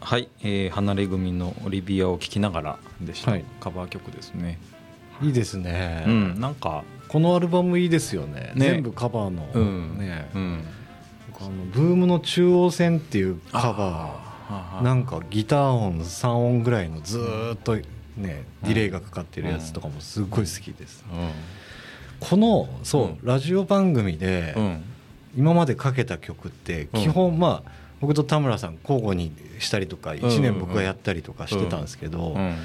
はい、えー、離れ組のオリビアを聴きながらでした、はい。カバー曲ですね。いいですね、うんなんかこのアルバムいいですよね。ね。全部カバーの、うんね。うん。僕あのブームの中央線っていうカバあーなんかギター音3音ぐらいのずーっとねディレイがかかってるやつとかもすっごい好きです、このそう、うん。ラジオ番組で今までかけた曲って基本まあ僕と田村さん交互にしたりとか1年僕がやったりとかしてたんですけどうん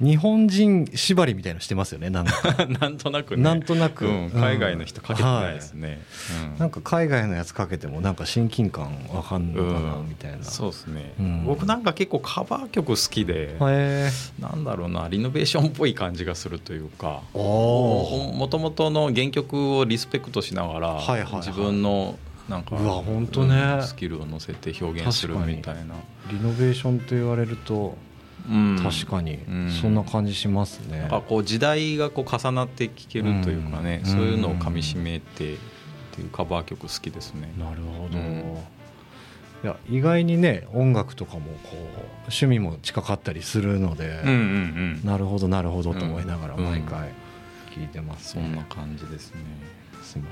日本人縛りみたいのしてますよねなんか。なんとなくね。なんとなく。うん海外の人かけてないですね、うん。なんか海外のやつかけてもなんか親近感わかんのかなみたいな、そうですね、うん。僕なんか結構カバー曲好きで、なんだろうなリノベーションっぽい感じがするというか。もともとの原曲をリスペクトしながら、はいはいはい。自分のなんかうわ本当ね。うんスキルを乗せて表現するみたいな、リノベーションと言われるとうん確かに。うん。そんな感じしますね、なんかこう時代がこう重なって聴けるというかね、うん。そういうのをかみしめてっていうカバー曲好きですね。なるほど、うん。いや意外にね音楽とかもこう趣味も近かったりするので、うんうんうん、なるほどなるほどと思いながらうん。毎回聞いてます、そんな感じですね。すみま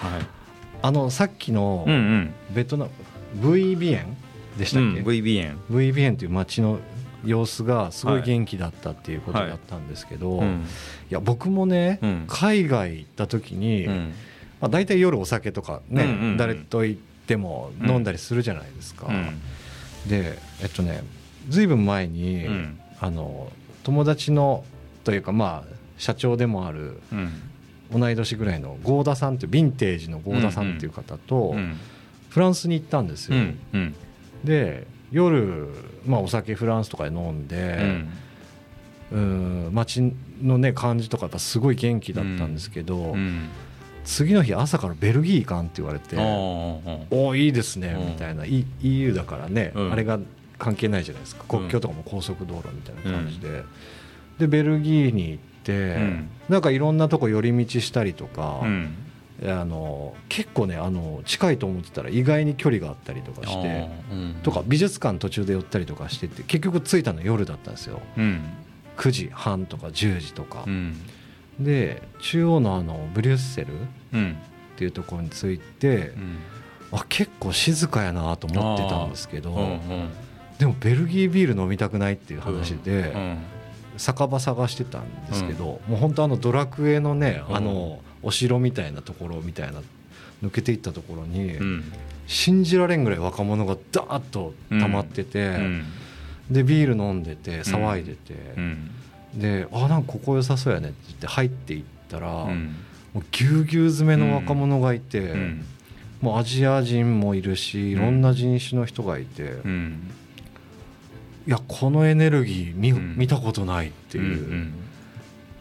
せん。はい。あのさっきのうんうん。ベトナム VB 園でしたっけ、うん VB 園。VB 園という街の様子がすごい元気だったっていうことだったんですけど、い、うんや僕もね、うん。海外行った時に、うん。まあ、大体夜お酒とかね、うんうんうん。誰と行っても飲んだりするじゃないですか、うん。でえっとねずいぶん前に、うん。あの友達のというかまあ社長でもあるうん。同い年ぐらいの合田さんっていうヴィンテージの合田さんっていう方とうん。フランスに行ったんですよ、で夜、まあ、お酒フランスとかで飲んうで、ん。うん街のね感じとかやっぱすごい元気だったんですけど、うん。次の日朝からベルギー行かんって言われてあー「おおいいですね」うん。みたいな、い EU だからね、うん。あれが関係ないじゃないですか。国境とかも高速道路みたいな感じで、でベルギーに行って、ん。なんかいろんなとこ寄り道したりとか、うんあの結構ねあの近いと思ってたら意外に距離があったりとかして。うん。とか美術館途中で寄ったりとかしてて結局着いたの夜だったんですよ。うん。9時半とか10時とか。う、ん。で中央のあのブリュッセルっうん。ていうところに着いてう、ん。あ結構静かやなと思ってたんですけど、うんうんでもベルギービール飲みたくないっていう話で、うん酒場探してたんですけど、もう本当あのドラクエのね、うん。あのお城みたいなところみたいな抜けていったところに、うん。信じられんぐらい若者がダーッと溜まってて、うん。でビール飲んでて騒いでて、うん。であなんかここ良さそうやねって言って入っていったら、うん。もうぎゅうぎゅう詰めの若者がいて、うん。もうアジア人もいるしいろんな人種の人がいて、うん。いやこのエネルギー見,、うん。見たことないっていう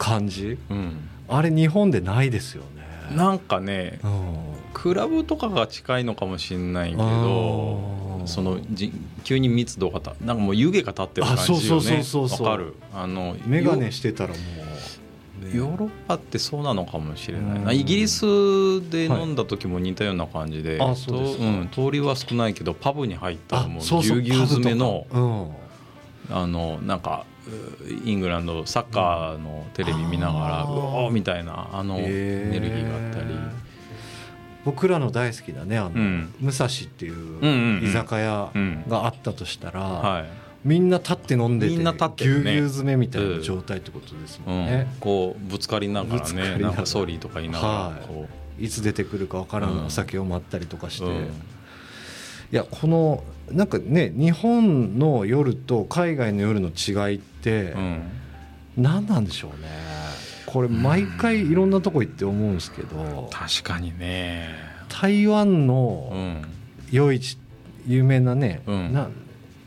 感じ、うん。うんあれ日本でないですよね。なんかねうん。クラブとかが近いのかもしれないけどそのじ急に密度がたなんかもう湯気が立ってる感じよね。あそうそうそうわかる？あの眼鏡してたらもう、ね。ヨーロッパってそうなのかもしれないな。うん。イギリスで飲んだ時も似たような感じで,と、あそうん、通りは少ないけどパブに入ったらもうぎゅうぎゅう詰めのパブとか。あのなんかうイングランドサッカーのテレビ見ながら、うおーみたいなあのうんエネルギーがあったり、僕らの大好きなねあの、うん。武蔵っていんうんううん。居酒屋うんがあったとしたら、はい。みんな立って飲んでてみんな立ってぎゅうぎゅう詰めみたいな状態ってことですもんね、こうぶつかりながらぶつかりながら。ねなんかソーリーとか言いながらはい。こいつ出てくるかわからうん。んお酒を待ったりとかして、う、うん。いやこのなんかね日本の夜と海外の夜の違いってうん。何なんでしょうね。これ毎回いろんなとこ行って思うんですけど確かにね。台湾うのん。夜市有名なね、うん。な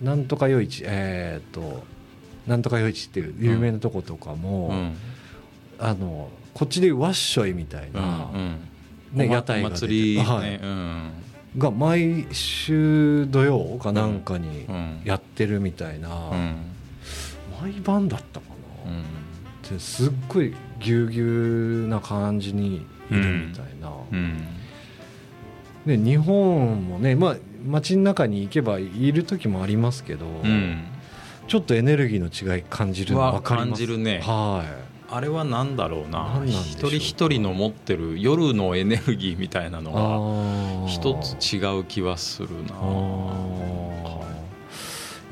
なんとか夜市えーっとなんとか夜市っていう有名なとことかも、うん。あのこっちでいうワッショイみたいうんな、うん。ね屋台が祭りね、はい。うん。が毎週土曜かなんかにうん。やってるみたいな、うん毎晩だったかな、うん。ですっごいぎゅうぎゅうな感じにいるみたいな、うん。ね、日本もね、まあ、街の中に行けばいる時もありますけど、うん。ちょっとエネルギーの違い感じるのは分かります？感じるね。はい。あれは何だろうな。一人一人の持ってる夜のエネルギーみたいなのが一つ違う気はするな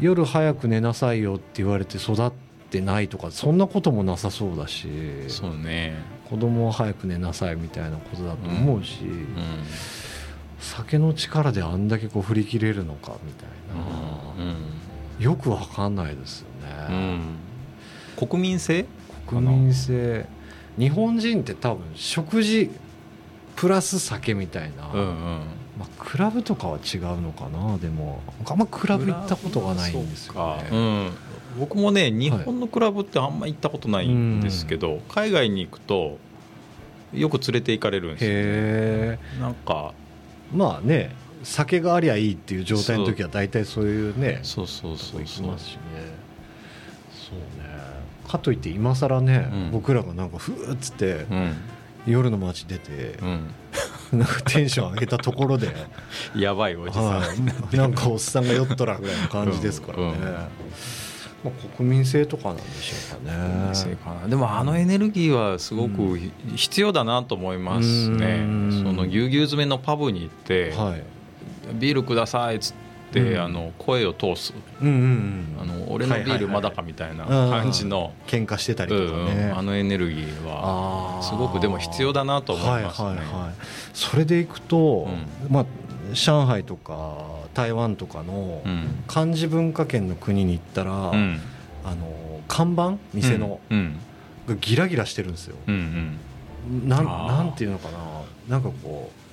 夜早く寝なさいよって言われて育ってないとかそんなこともなさそうだしそうね。子供は早く寝なさいみたいなことだと思うし、うん酒の力であんだけこう振り切れるのかみたいな、うんよくわかんないですようね、ん。国民性？国民性。日本人って多分食事プラス酒みたいな、うんうんまあ、クラブとかは違うのかなでも。あんまクラブ行ったことがないんですよね。僕もね日本のクラブってあんま行ったことないんですけど、海外に行くとよく連れて行かれるんですよ、ね、へえなんか。まあね酒がありゃいいっていう状態の時は大体そういうねそうそうとこ行きそうそうますしね。そうね。かといって今更ね、うん。僕らがなんかふーっつってうん。夜の街出てう、ん なんかテンション上げたところで、やばいおじさん、はい、なんかおっさんが酔っとらぐらいの感じですからね、うんうんまあ、国民性とかなんでしょうかね。せいかな。でもあのエネルギーはすごく必要だなと思いますね、うん。そのぎゅうぎゅう詰めのパブに行って、はい。ビールくださいっつって、うんあの声を通す。うんうんうん。あの俺のビールまだかみたいなはいはいはい。感じの、喧嘩してたりとかうんね、うん。あのエネルギーはすごくでも必要だなと思いますね。はいはいはい、それでいくと、うまあ、上海とか台湾とかのうん。漢字文化圏の国に行ったら、うん。あの看板？店の、うん。がギラギラしてるんですよ。うんうん。なんていうのかな。なんかこう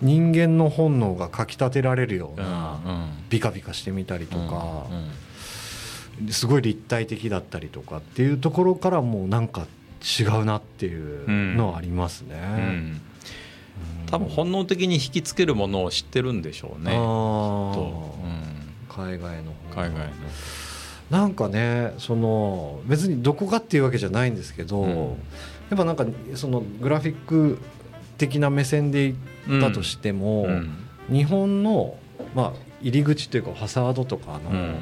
人間の本能がかきたてられるよううんな、ビカビカしてみたりとかう、んすごい立体的だったりとかっていうところからもうなんか違うなっていうのはありますね。うん。うん。多分本能的に引きつけるものを知ってるんでしょうね。海外の海外の。なんかねその別にどこかっていうわけじゃないんですけど、うん。やっぱなんかそのグラフィック的な目線で言ったとしても、うん日本の、まあ、入り口というかファサードとかの、うん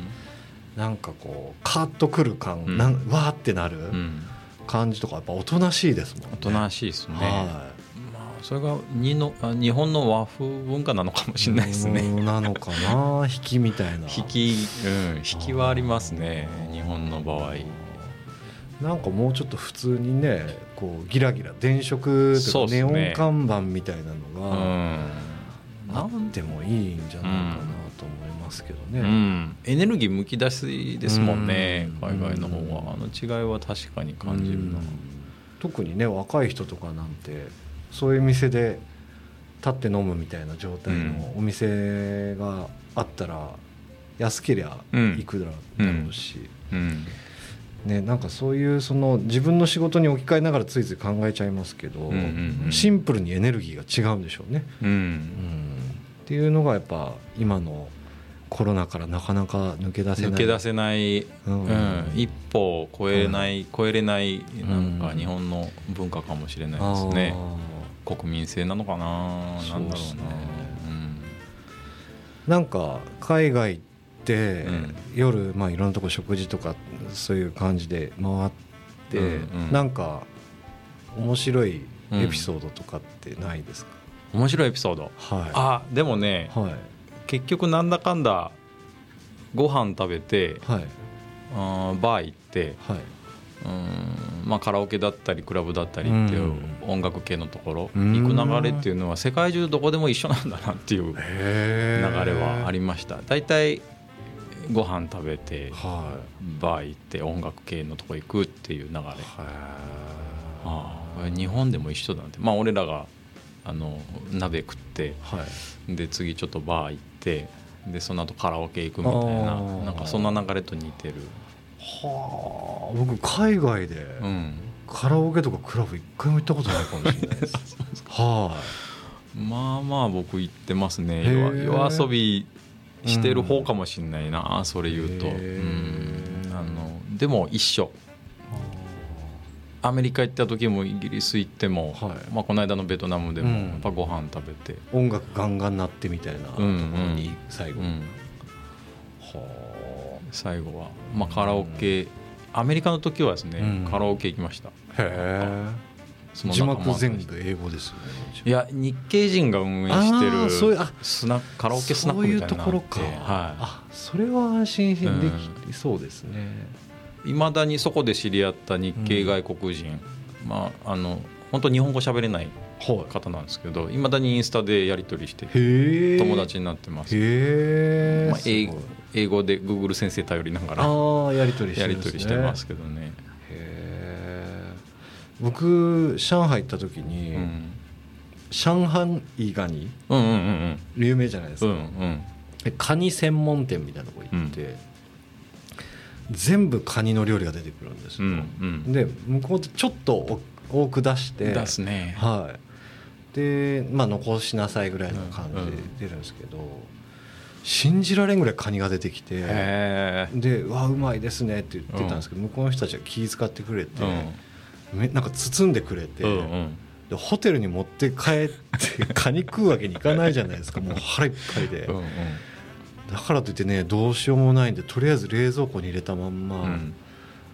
なんかこうカーッとくる感、うんなんわーってなるうん感じとかやっぱおとなしいですもんね。おとなしいですね。はまあそれがにのあ日本の和風文化なのかもい、しれないですね。うんなのかな？引きみたいな引き、うん、引きはありますね日本の場合。なんかもうちょっと普通にねこうギラギラ電飾とかネオン看板みたいなうのがん。あってもいいんじゃないかなと思いますけどね。うん、エネルギーむき出しですもんね、うん。海外の方は。あの違いは確かに感じるな、うん。特にね若い人とかなんてそういう店で立って飲むみたいな状態のお店があったら安けりゃいくらだろうし、うんね、なんかそういうその自分の仕事に置き換えながらついつい考えちゃいますけど、うんうんうん。シンプルにエネルギーが違うんでしょうね。うん。うん。っていうのがやっぱ今のコロナからなかなか抜け出せない。抜け出せない、ううん。ん一歩を超えない、超えれないなんかうん日本の文化かもしれないですね、国民性なのかななんだろうね。そうっすね。なんか海外ってうん。夜、まあ、いろんなとこ食事とかそういう感じで回って、うんうん。なんか面白いエピソードとかってないですか、うん、面白いエピソード？はあでもねいはい。結局なんだかんだご飯食べてはい。あーバー行ってはい。うんまあ、カラオケだったりクラブだったりっていううん。音楽系のところうん。行く流れっていうのは世界中どこでも一緒なんだなっていう流へれはありました。大体ご飯食べてはバー行って音楽系のとこ行くっていう流れ。いはああ。日本でも一緒だなって。まあ俺らがあの鍋食っていはい。で次ちょっとバー行ってでその後カラオケ行くみたいななんかそんな流れと似てる、はあ。僕海外でうん、カラオケとかクラブ一回も行ったことないかもしれないです。はまあまあ僕言ってますね。夜遊びしてる方かもしれないな、それ言うと、へうーん、あのでも一緒。いアメリカ行った時もイギリス行っても、はい、まあ、この間のベトナムでもやっぱご飯食べて、うん、音楽ガンガン鳴ってみたいなところに最後、うん。うん、は最後は、まあ、カラオケ、アメリカの時はですね、カラオケ行きました。へえ字幕全部英語ですよね。いや日系人が運営してるそういうあスナカラオケスナックみたいな。そういうところか、はい、あそれは安心できそうですね。いま、うん、だにそこで知り合った日系外国人、うん、まああの本当日本語喋れない方なんですけどい。まだにインスタでやり取りして友達になってます。へ、まあ、英英語でグーグル先生頼りながらあやり取りして、ね、やり取りしてますけどね僕上海行った時に、うん、上海ガニ、うんうんうん、有名じゃないですか、うんうん、カニ専門店みたいなとこ行って、うん、全部カニの料理が出てくるんですよ、うんうん、で向こうってちょっと多く出して出すね。はい。でまあ残しなさいぐらいの感じで出るんですけど、うんうん、信じられんぐらいカニが出てきてで「うわうまいですね」って言ってたんですけど、向こうの人たちは気遣ってくれて、めなんか包んでくれて、うんうん、でホテルに持って帰ってカニ食うわけにいかないじゃないですか。もう腹いっぱいで。うんうん。だからといってねどうしようもないんでとりあえず冷蔵庫に入れたまんま、うん、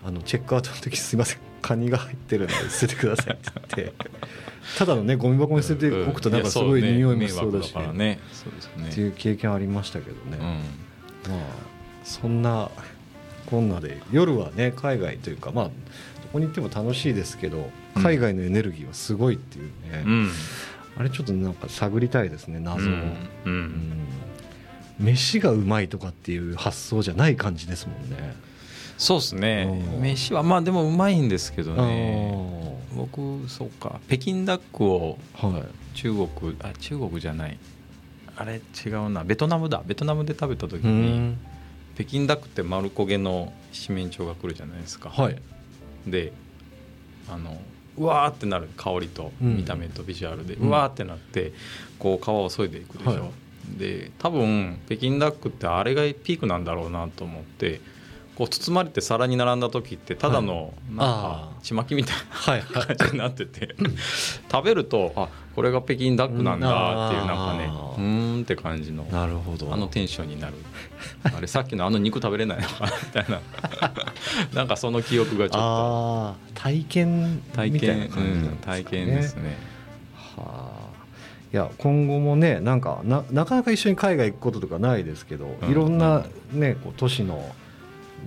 あのチェックアウトの時すいません。カニが入ってるので捨ててくださいって言って。ただのねゴミ箱に捨てておくとなんかすごい匂いもそうだし、ね。ね、っていう経験ありましたけどね、うん、まあそんなこんなで夜はね海外というかまあこに行っても楽しいですけど海外のエネルギーはすごいっていうね、うん、あれちょっとなんか探りたいですね謎を、うん。うん、飯がうまいとかっていう発想じゃない感じですもんね。そうですね。飯はまあでもうまいんですけどね。僕そうか。北京ダックを中国、はい、あ中国じゃない。あれ違うな。ベトナムだ。ベトナムで食べた時に北京ダックって丸焦げの七面鳥が来るじゃないですか、はい、であのうわーってなる香りと見た目とビジュアルで、うわーってなってこう皮を削いでいくでしょ、はい、で多分北京ダックってあれがピークなんだろうなと思ってこう包まれて皿に並んだ時ってただのなんかちまきみたいな感じになってて。食べるとあこれが北京ダックなんだっていうなんかねうんって感じのなるほど。あのテンションになる。あれさっきのあの肉食べれないのかなみたいな。なんかその記憶がちょっと。体験体験、うん、体験ですね。はあ。いや今後もねなんかななかなか一緒に海外行くこととかないですけど、うん、いろんなねこう都市の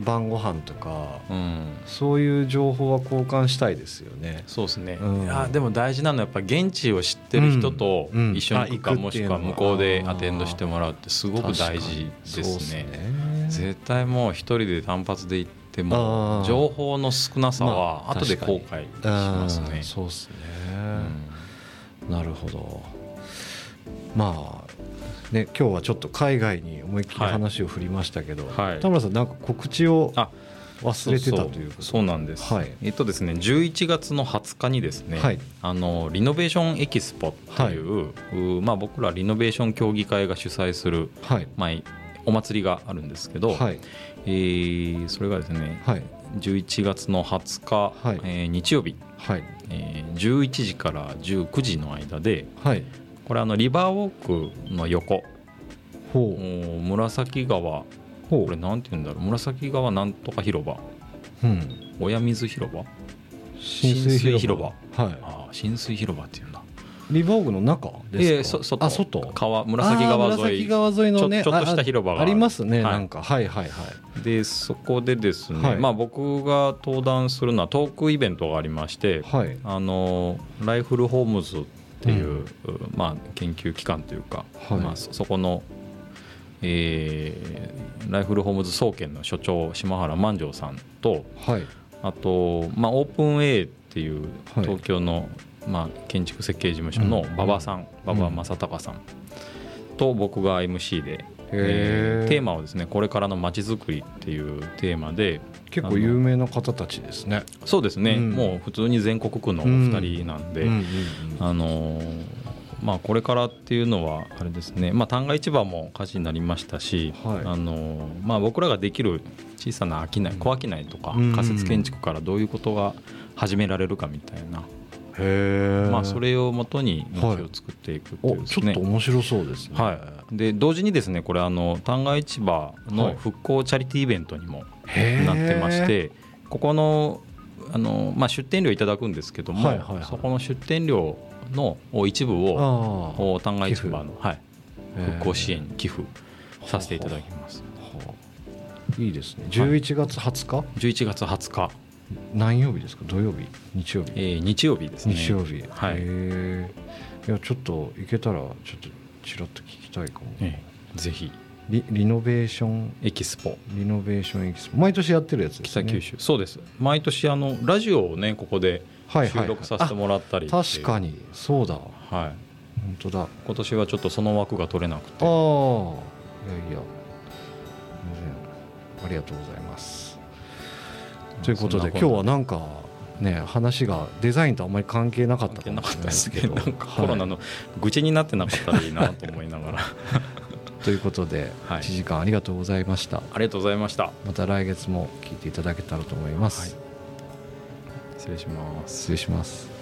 晩ご飯とか、うん、そういう情報は交換したいですよね。そうですね、うん、あでも大事なのはやっぱ現地を知ってる人と一緒に行くか、うん、もしくは向こうでアテンドしてもらうってすごく大事ですね。すね。絶対もう一人で単発で行っても情報の少なさは後で後悔しますね。そうですね、なるほど。まあね、今日はちょっと海外に思いっきり話を振りましたけど、はい、田村さんなんか告知を忘れてたというそうなんです、はい、えっとですね11月の20日にですね、はい、あのリノベーションエキスポという、はい、まあ、僕らリノベーション協議会が主催する、はい。まあ、お祭りがあるんですけど、はい。えー、それがですね、はい、11月の20日、はい。えー、日曜日、はい。えー、11時から19時の間で、はいこれあのリバーウォークの横。ほう。紫川。これなんて言うんだろう。紫川なんとか広場、うん、親水広場？浸水広場。はい。あ浸水広場っていうんだ。リバーウォークの中ですか、えー、そあ外。川紫川沿い。紫川沿いのね。ちょっとした広場がありますね、はい、なんか。はいはいはい。でそこでですね、はい、まあ僕が登壇するのはトークイベントがありまして、はい、あのライフルホームズっていう、うん、まあ、研究機関というか、はい、まあ、そこの、えー、ライフルホームズ総研の所長島原万丈さんと、はい、あと、まあ、オープン A っていう東京の、まあ、建築設計事務所の馬場さん、馬場正隆さんと僕が MC で、えー、テーマはですねこれからのまちづくりっていうテーマで結構有名な方たちですね。そうですね、うん、もう普通に全国区のお二人なんで、あのまあ、これからっていうのはあれですね、まあ、旦過市場も火事になりましたし、はい、あのまあ、僕らができる小さな商い小商いとか仮設建築からどういうことが始められるかみたいな。へまあ、それをもとに道を作っていくっていうですね、はい、ちょっと面白そうですね、はい、で同時にですねこれあの旦過市場の復興チャリティーイベントにもなってまして、ここのあの、まあ、出店料いただくんですけども、はいはいはい、そこの出店料の一部を旦過市場の、はい、復興支援に寄付させていただきます。いいですね。11月20日？11月20日。何曜日ですか？土曜日、日曜日？えー、日曜日ですね。日曜日。はい。いやちょっと行けたらちょっとちらっと聞きたいかも。えー、ぜひ。リリノベーションエキスポ。リノベーションエキスポ。毎年やってるやつね。北九州。そうです。毎年あのラジオをねここで収録させてもらったり、はいはい、確かに。そうだ。はい。本当だ。今年はちょっとその枠が取れなくて。ああ。いやいや。ありがとうございます。ということで今日はなんかね話がデザインとあんまり関係なかったかもしれないですけどなんかコロナの愚痴になってなかったらいいなと思いながら ということで、1時間ありがとうございました。ありがとうございました。また来月も聞いていただけたらと思います、はい、失礼します。失礼します